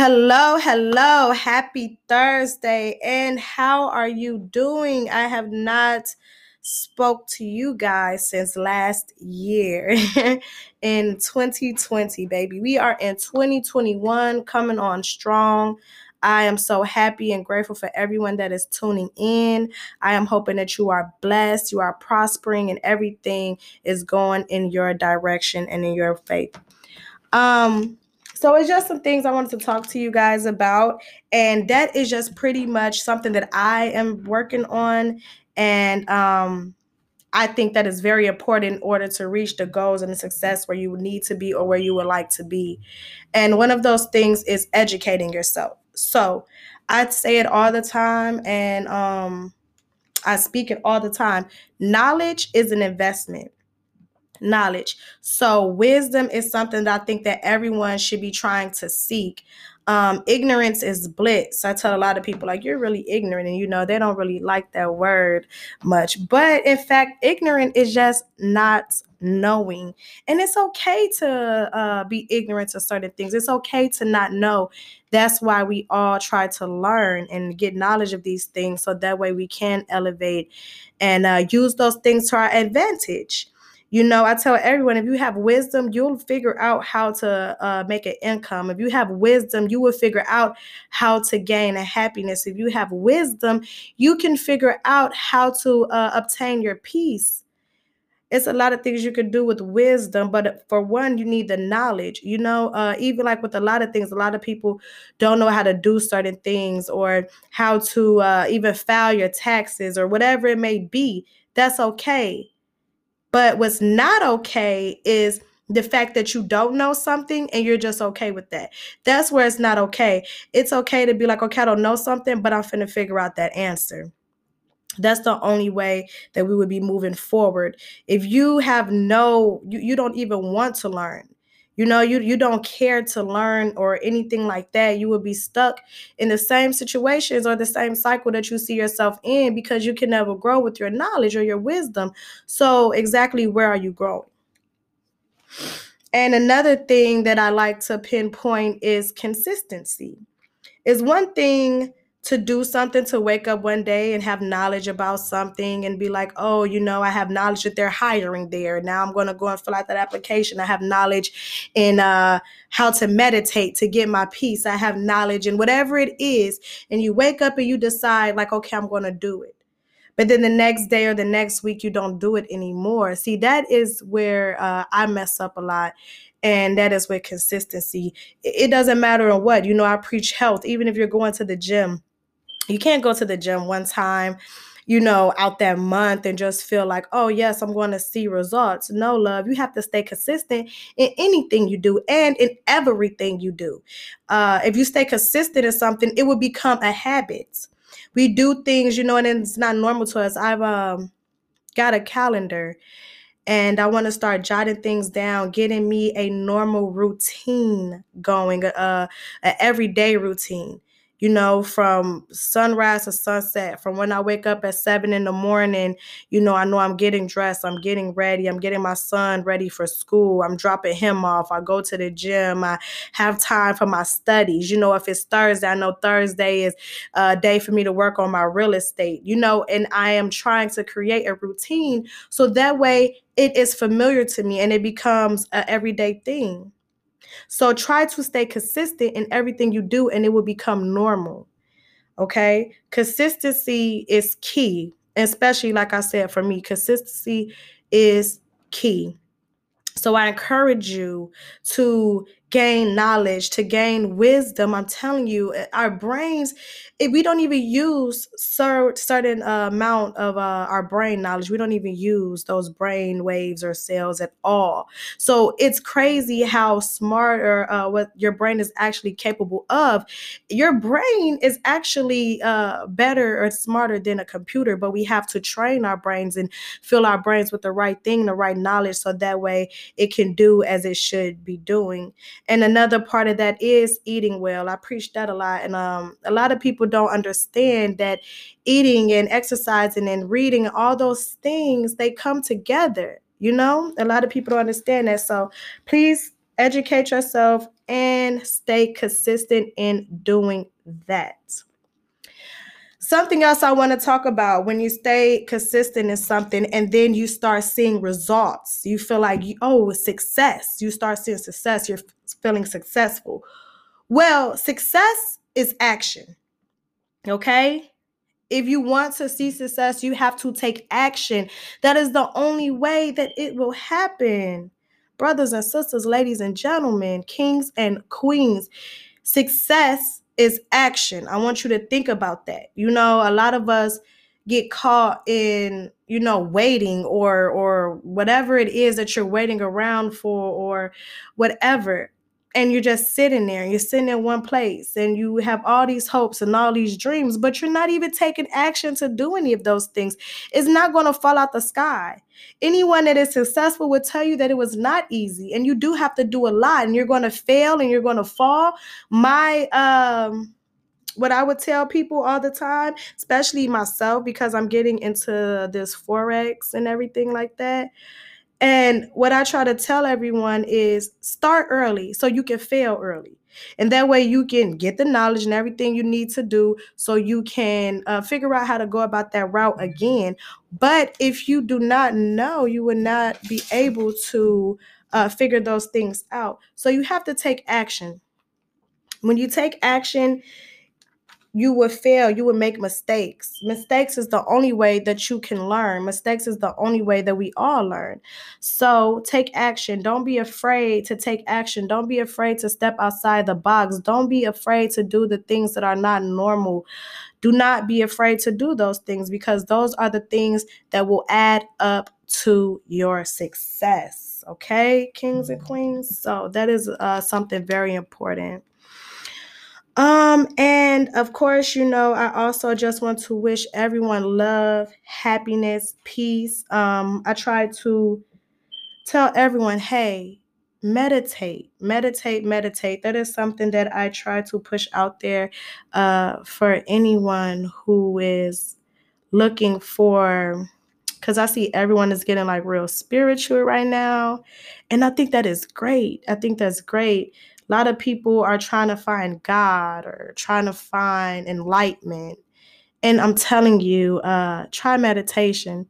Hello, hello. Happy Thursday. And how are you doing? I have not spoke to you guys since last year in 2020, baby. We are in 2021 coming on strong. I am so happy and grateful for everyone that is tuning in. I am hoping that you are blessed, you are prospering, and everything is going in your direction and in your faith. Um, so it's just some things I wanted to talk to you guys about. And that is just pretty much something that I am working on. And um, I think that is very important in order to reach the goals and the success where you need to be or where you would like to be. And one of those things is educating yourself. So I say it all the time and um, I speak it all the time. Knowledge is an investment knowledge. So wisdom is something that I think that everyone should be trying to seek. Um, ignorance is bliss. I tell a lot of people like you're really ignorant, and you know they don't really like that word much. But in fact, ignorant is just not knowing, and it's okay to uh, be ignorant to certain things. It's okay to not know. That's why we all try to learn and get knowledge of these things, so that way we can elevate and uh, use those things to our advantage. You know, I tell everyone if you have wisdom, you'll figure out how to uh, make an income. If you have wisdom, you will figure out how to gain a happiness. If you have wisdom, you can figure out how to uh, obtain your peace. It's a lot of things you can do with wisdom, but for one, you need the knowledge. You know, uh, even like with a lot of things, a lot of people don't know how to do certain things or how to uh, even file your taxes or whatever it may be. That's okay but what's not okay is the fact that you don't know something and you're just okay with that. That's where it's not okay. It's okay to be like, okay, I don't know something, but I'm finna figure out that answer. That's the only way that we would be moving forward. If you have no, you, you don't even want to learn, you know you you don't care to learn or anything like that you will be stuck in the same situations or the same cycle that you see yourself in because you can never grow with your knowledge or your wisdom. So exactly where are you growing? And another thing that i like to pinpoint is consistency. Is one thing to do something to wake up one day and have knowledge about something and be like, oh, you know, I have knowledge that they're hiring there. Now I'm going to go and fill out that application. I have knowledge in uh, how to meditate to get my peace. I have knowledge in whatever it is. And you wake up and you decide, like, okay, I'm going to do it. But then the next day or the next week, you don't do it anymore. See, that is where uh, I mess up a lot and that is with consistency. It doesn't matter on what. You know, I preach health, even if you're going to the gym you can't go to the gym one time, you know, out that month and just feel like, oh, yes, I'm going to see results. No, love, you have to stay consistent in anything you do and in everything you do. Uh, if you stay consistent in something, it will become a habit. We do things, you know, and it's not normal to us. I've um, got a calendar and I want to start jotting things down, getting me a normal routine going, uh, an everyday routine you know, from sunrise to sunset, from when I wake up at seven in the morning, you know, I know I'm getting dressed, I'm getting ready, I'm getting my son ready for school, I'm dropping him off, I go to the gym, I have time for my studies. You know, if it's Thursday, I know Thursday is a day for me to work on my real estate, you know, and I am trying to create a routine so that way it is familiar to me and it becomes an everyday thing. So try to stay consistent in everything you do and it will become normal. Okay? Consistency is key, especially like I said for me, consistency is key. So I encourage you to gain knowledge, to gain wisdom. I'm telling you, eh, our brains, if we don't even use cer- certain uh, amount of uh, our brain knowledge, we don't even use those brain waves or cells at all. So it's crazy how smart or uh, what your brain is actually capable of. Your brain is actually uh, better or smarter than a computer, but we have to train our brains and fill our brains with the right thing, the right knowledge, so that way it can do as it should be doing. And another part of that is eating well. I preach that a lot. And um, a lot of people don't understand that eating and exercising and reading, all those things, they come together. You know, a lot of people don't understand that. So please educate yourself, and stay consistent in doing that. Something else I want to talk about when you stay consistent in something and then you start seeing results, you feel like, oh, success. You start seeing success, you're feeling successful. Well, success is action. Okay? If you want to see success, you have to take action. That is the only way that it will happen. Brothers and sisters, ladies and gentlemen, kings and queens, success is action. I want you to think about that. You know, a lot of us get caught in, you know, waiting or or whatever it is that you're waiting around for or whatever and you're just sitting there you're sitting in one place and you have all these hopes and all these dreams but you're not even taking action to do any of those things it's not going to fall out the sky anyone that is successful will tell you that it was not easy and you do have to do a lot and you're going to fail and you're going to fall my um what I would tell people all the time, especially myself, because I'm getting into this Forex and everything like that. And what I try to tell everyone is start early so you can fail early. And that way you can get the knowledge and everything you need to do so you can uh, figure out how to go about that route again. But if you do not know, you will not be able to uh, figure those things out. So you have to take action. When you take action, you would fail, you would make mistakes. Mistakes is the only way that you can learn. Mistakes is the only way that we all learn. So take action. Don't be afraid to take action. Don't be afraid to step outside the box. Don't be afraid to do the things that are not normal. Do not be afraid to do those things because those are the things that will add up to your success. Okay, kings and queens. So that is uh, something very important. Um, and of course, you know, I also just want to wish everyone love, happiness, peace. Um, I try to tell everyone, hey, meditate, meditate, meditate. That is something that I try to push out there uh, for anyone who is looking for because I see everyone is getting like real spiritual right now. And I think that is great. I think that's great. A lot of people are trying to find God or trying to find enlightenment. And I'm telling you, uh, try meditation.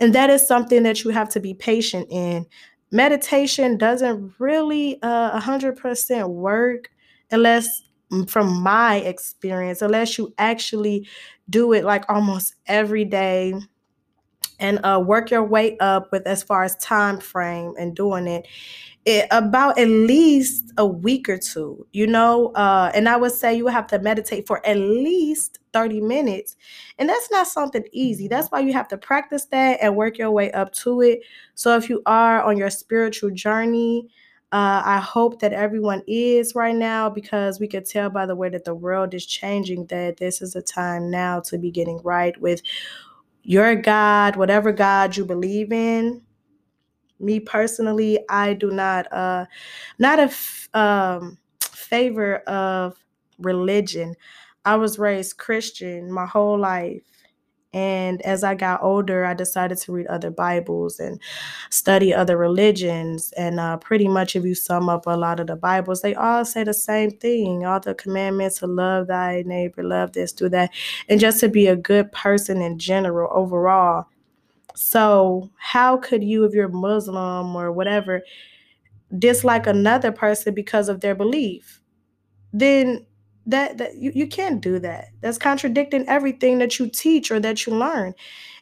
And that is something that you have to be patient in. Meditation doesn't really uh, 100% work unless, mm, from my experience, unless you actually do it like almost every day and uh, work your way up with as far as time frame and doing it it, about at least a week or two, you know. Uh, and I would say you have to meditate for at least 30 minutes. And that's not something easy. That's why you have to practice that and work your way up to it. So if you are on your spiritual journey, uh, I hope that everyone is right now because we could tell by the way that the world is changing that this is a time now to be getting right with your God, whatever God you believe in me personally, I do not uh not a f- um favor of religion. I was raised Christian my whole life. And as I got older, I decided to read other Bibles and study other religions. And uh, pretty much, if you sum up a lot of the Bibles, they all say the same thing all the commandments to love thy neighbor, love this, do that, and just to be a good person in general overall. So, how could you, if you're Muslim or whatever, dislike another person because of their belief? Then that, that you, you can't do that. That's contradicting everything that you teach or that you learn.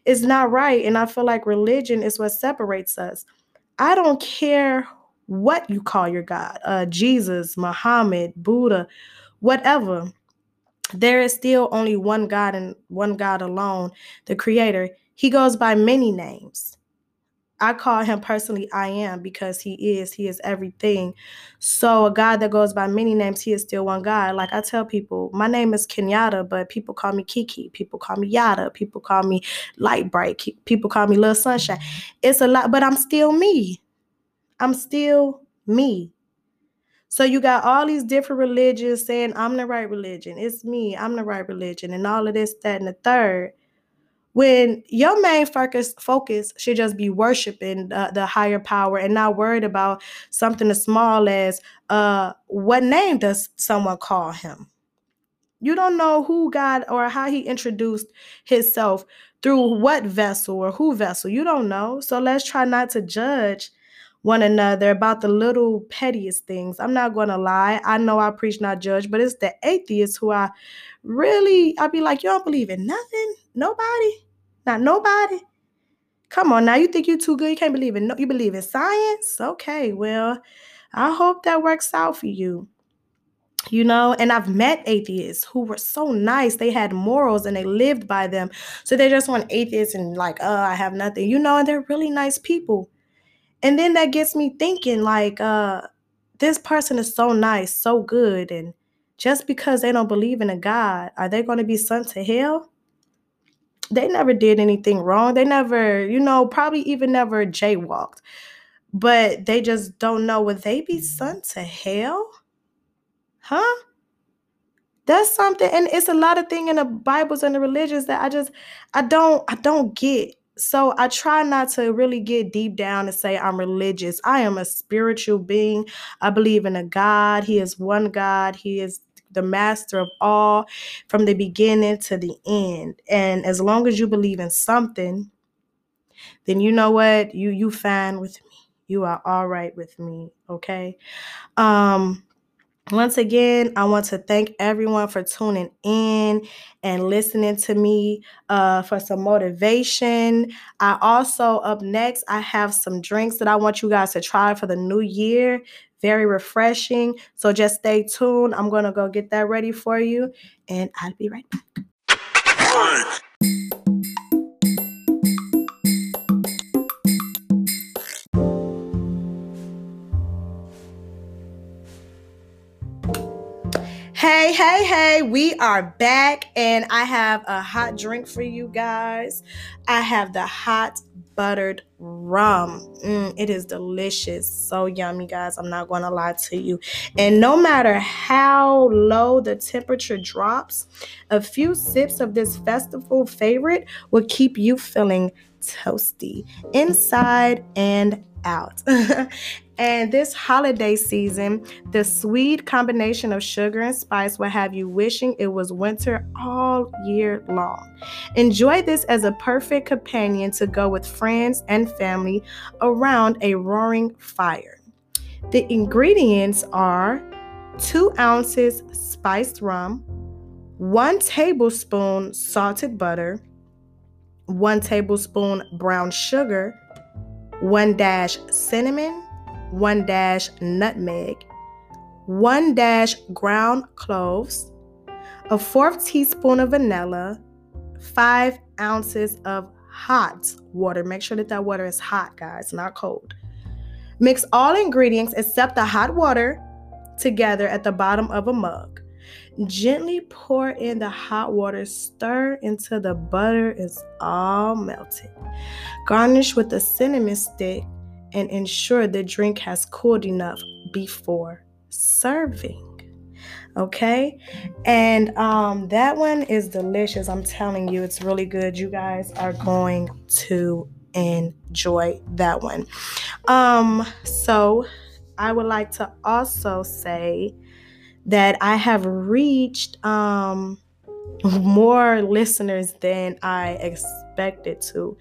It's not right. And I feel like religion is what separates us. I don't care what you call your God, uh, Jesus, Muhammad, Buddha, whatever. There is still only one God and one God alone, the Creator. He goes by many names. I call him personally I am because he is. He is everything. So a God that goes by many names, he is still one God. Like I tell people, my name is Kenyatta, but people call me Kiki. People call me Yada. People call me Light Bright. People call me Little Sunshine. It's a lot, but I'm still me. I'm still me. So you got all these different religions saying I'm the right religion. It's me. I'm the right religion, and all of this, that, and the third. When your main focus focus should just be worshiping the, the higher power and not worried about something as small as uh what name does someone call him? You don't know who god or how he introduced himself through what vessel or who vessel. You don't know. So let's try not to judge one another about the little pettiest things. I'm not gonna lie. I know i preach not judge but it's the atheists who i really i'd be like you don't believe in nothing nobody. Not nobody. Come on now you think you're too good you can't believe in no you believe in science? Okay well i hope that works out for you. You know and i've met atheists who were so nice they had morals and they lived by them. So they just want atheists and like oh i have nothing you know and they're really nice people. And then that gets me thinking like uh this person is so nice so good and just because they don't believe in a god are they going to be sent to hell they never did anything wrong they never you know probably even never jaywalked but they just don't know would they be sent to hell huh that's something and it's a lot of thing in the bibles and the religions that i just i don't i don't get so I try not to really get deep down and say I'm religious. I am a spiritual being. I believe in a God. He is one God. He is the master of all from the beginning to the end. And as long as you believe in something, then you know what? You you fine with me. You are all right with me, okay? Um once again, I want to thank everyone for tuning in and listening to me uh, for some motivation. I also, up next, I have some drinks that I want you guys to try for the new year. Very refreshing. So just stay tuned. I'm going to go get that ready for you, and I'll be right back. Hey, hey, we are back, and I have a hot drink for you guys. I have the hot buttered rum. Mm, it is delicious. So yummy, guys. I'm not going to lie to you. And no matter how low the temperature drops, a few sips of this festival favorite will keep you feeling toasty inside and out. and this holiday season, the sweet combination of sugar and spice will have you wishing it was winter all year long. Enjoy this as a perfect companion to go with friends and family around a roaring fire. The ingredients are two ounces spiced rum, one tablespoon salted butter, one tablespoon brown sugar one dash cinnamon, one dash nutmeg, one dash ground cloves, a fourth teaspoon of vanilla, five ounces of hot water. Make sure that that water is hot, guys, not cold. Mix all ingredients except the hot water together at the bottom of a mug. Gently pour in the hot water, stir until the butter is all melted. Garnish with a cinnamon stick and ensure the drink has cooled enough before serving. Okay, and um, that one is delicious. I'm telling you, it's really good. You guys are going to enjoy that one. Um, so I would like to also say that I have reached um, more listeners than I expected to.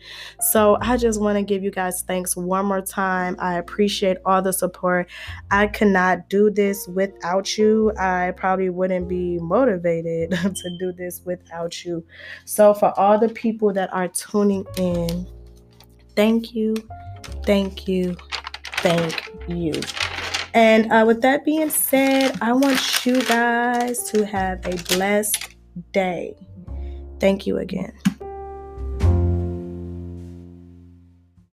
So I just want to give you guys thanks one more time. I appreciate all the support. I cannot do this without you. I probably wouldn't be motivated to do this without you. So for all the people that are tuning in, thank you, thank you, thank you. And uh, with that being said, I want you guys to have a blessed day. Thank you again.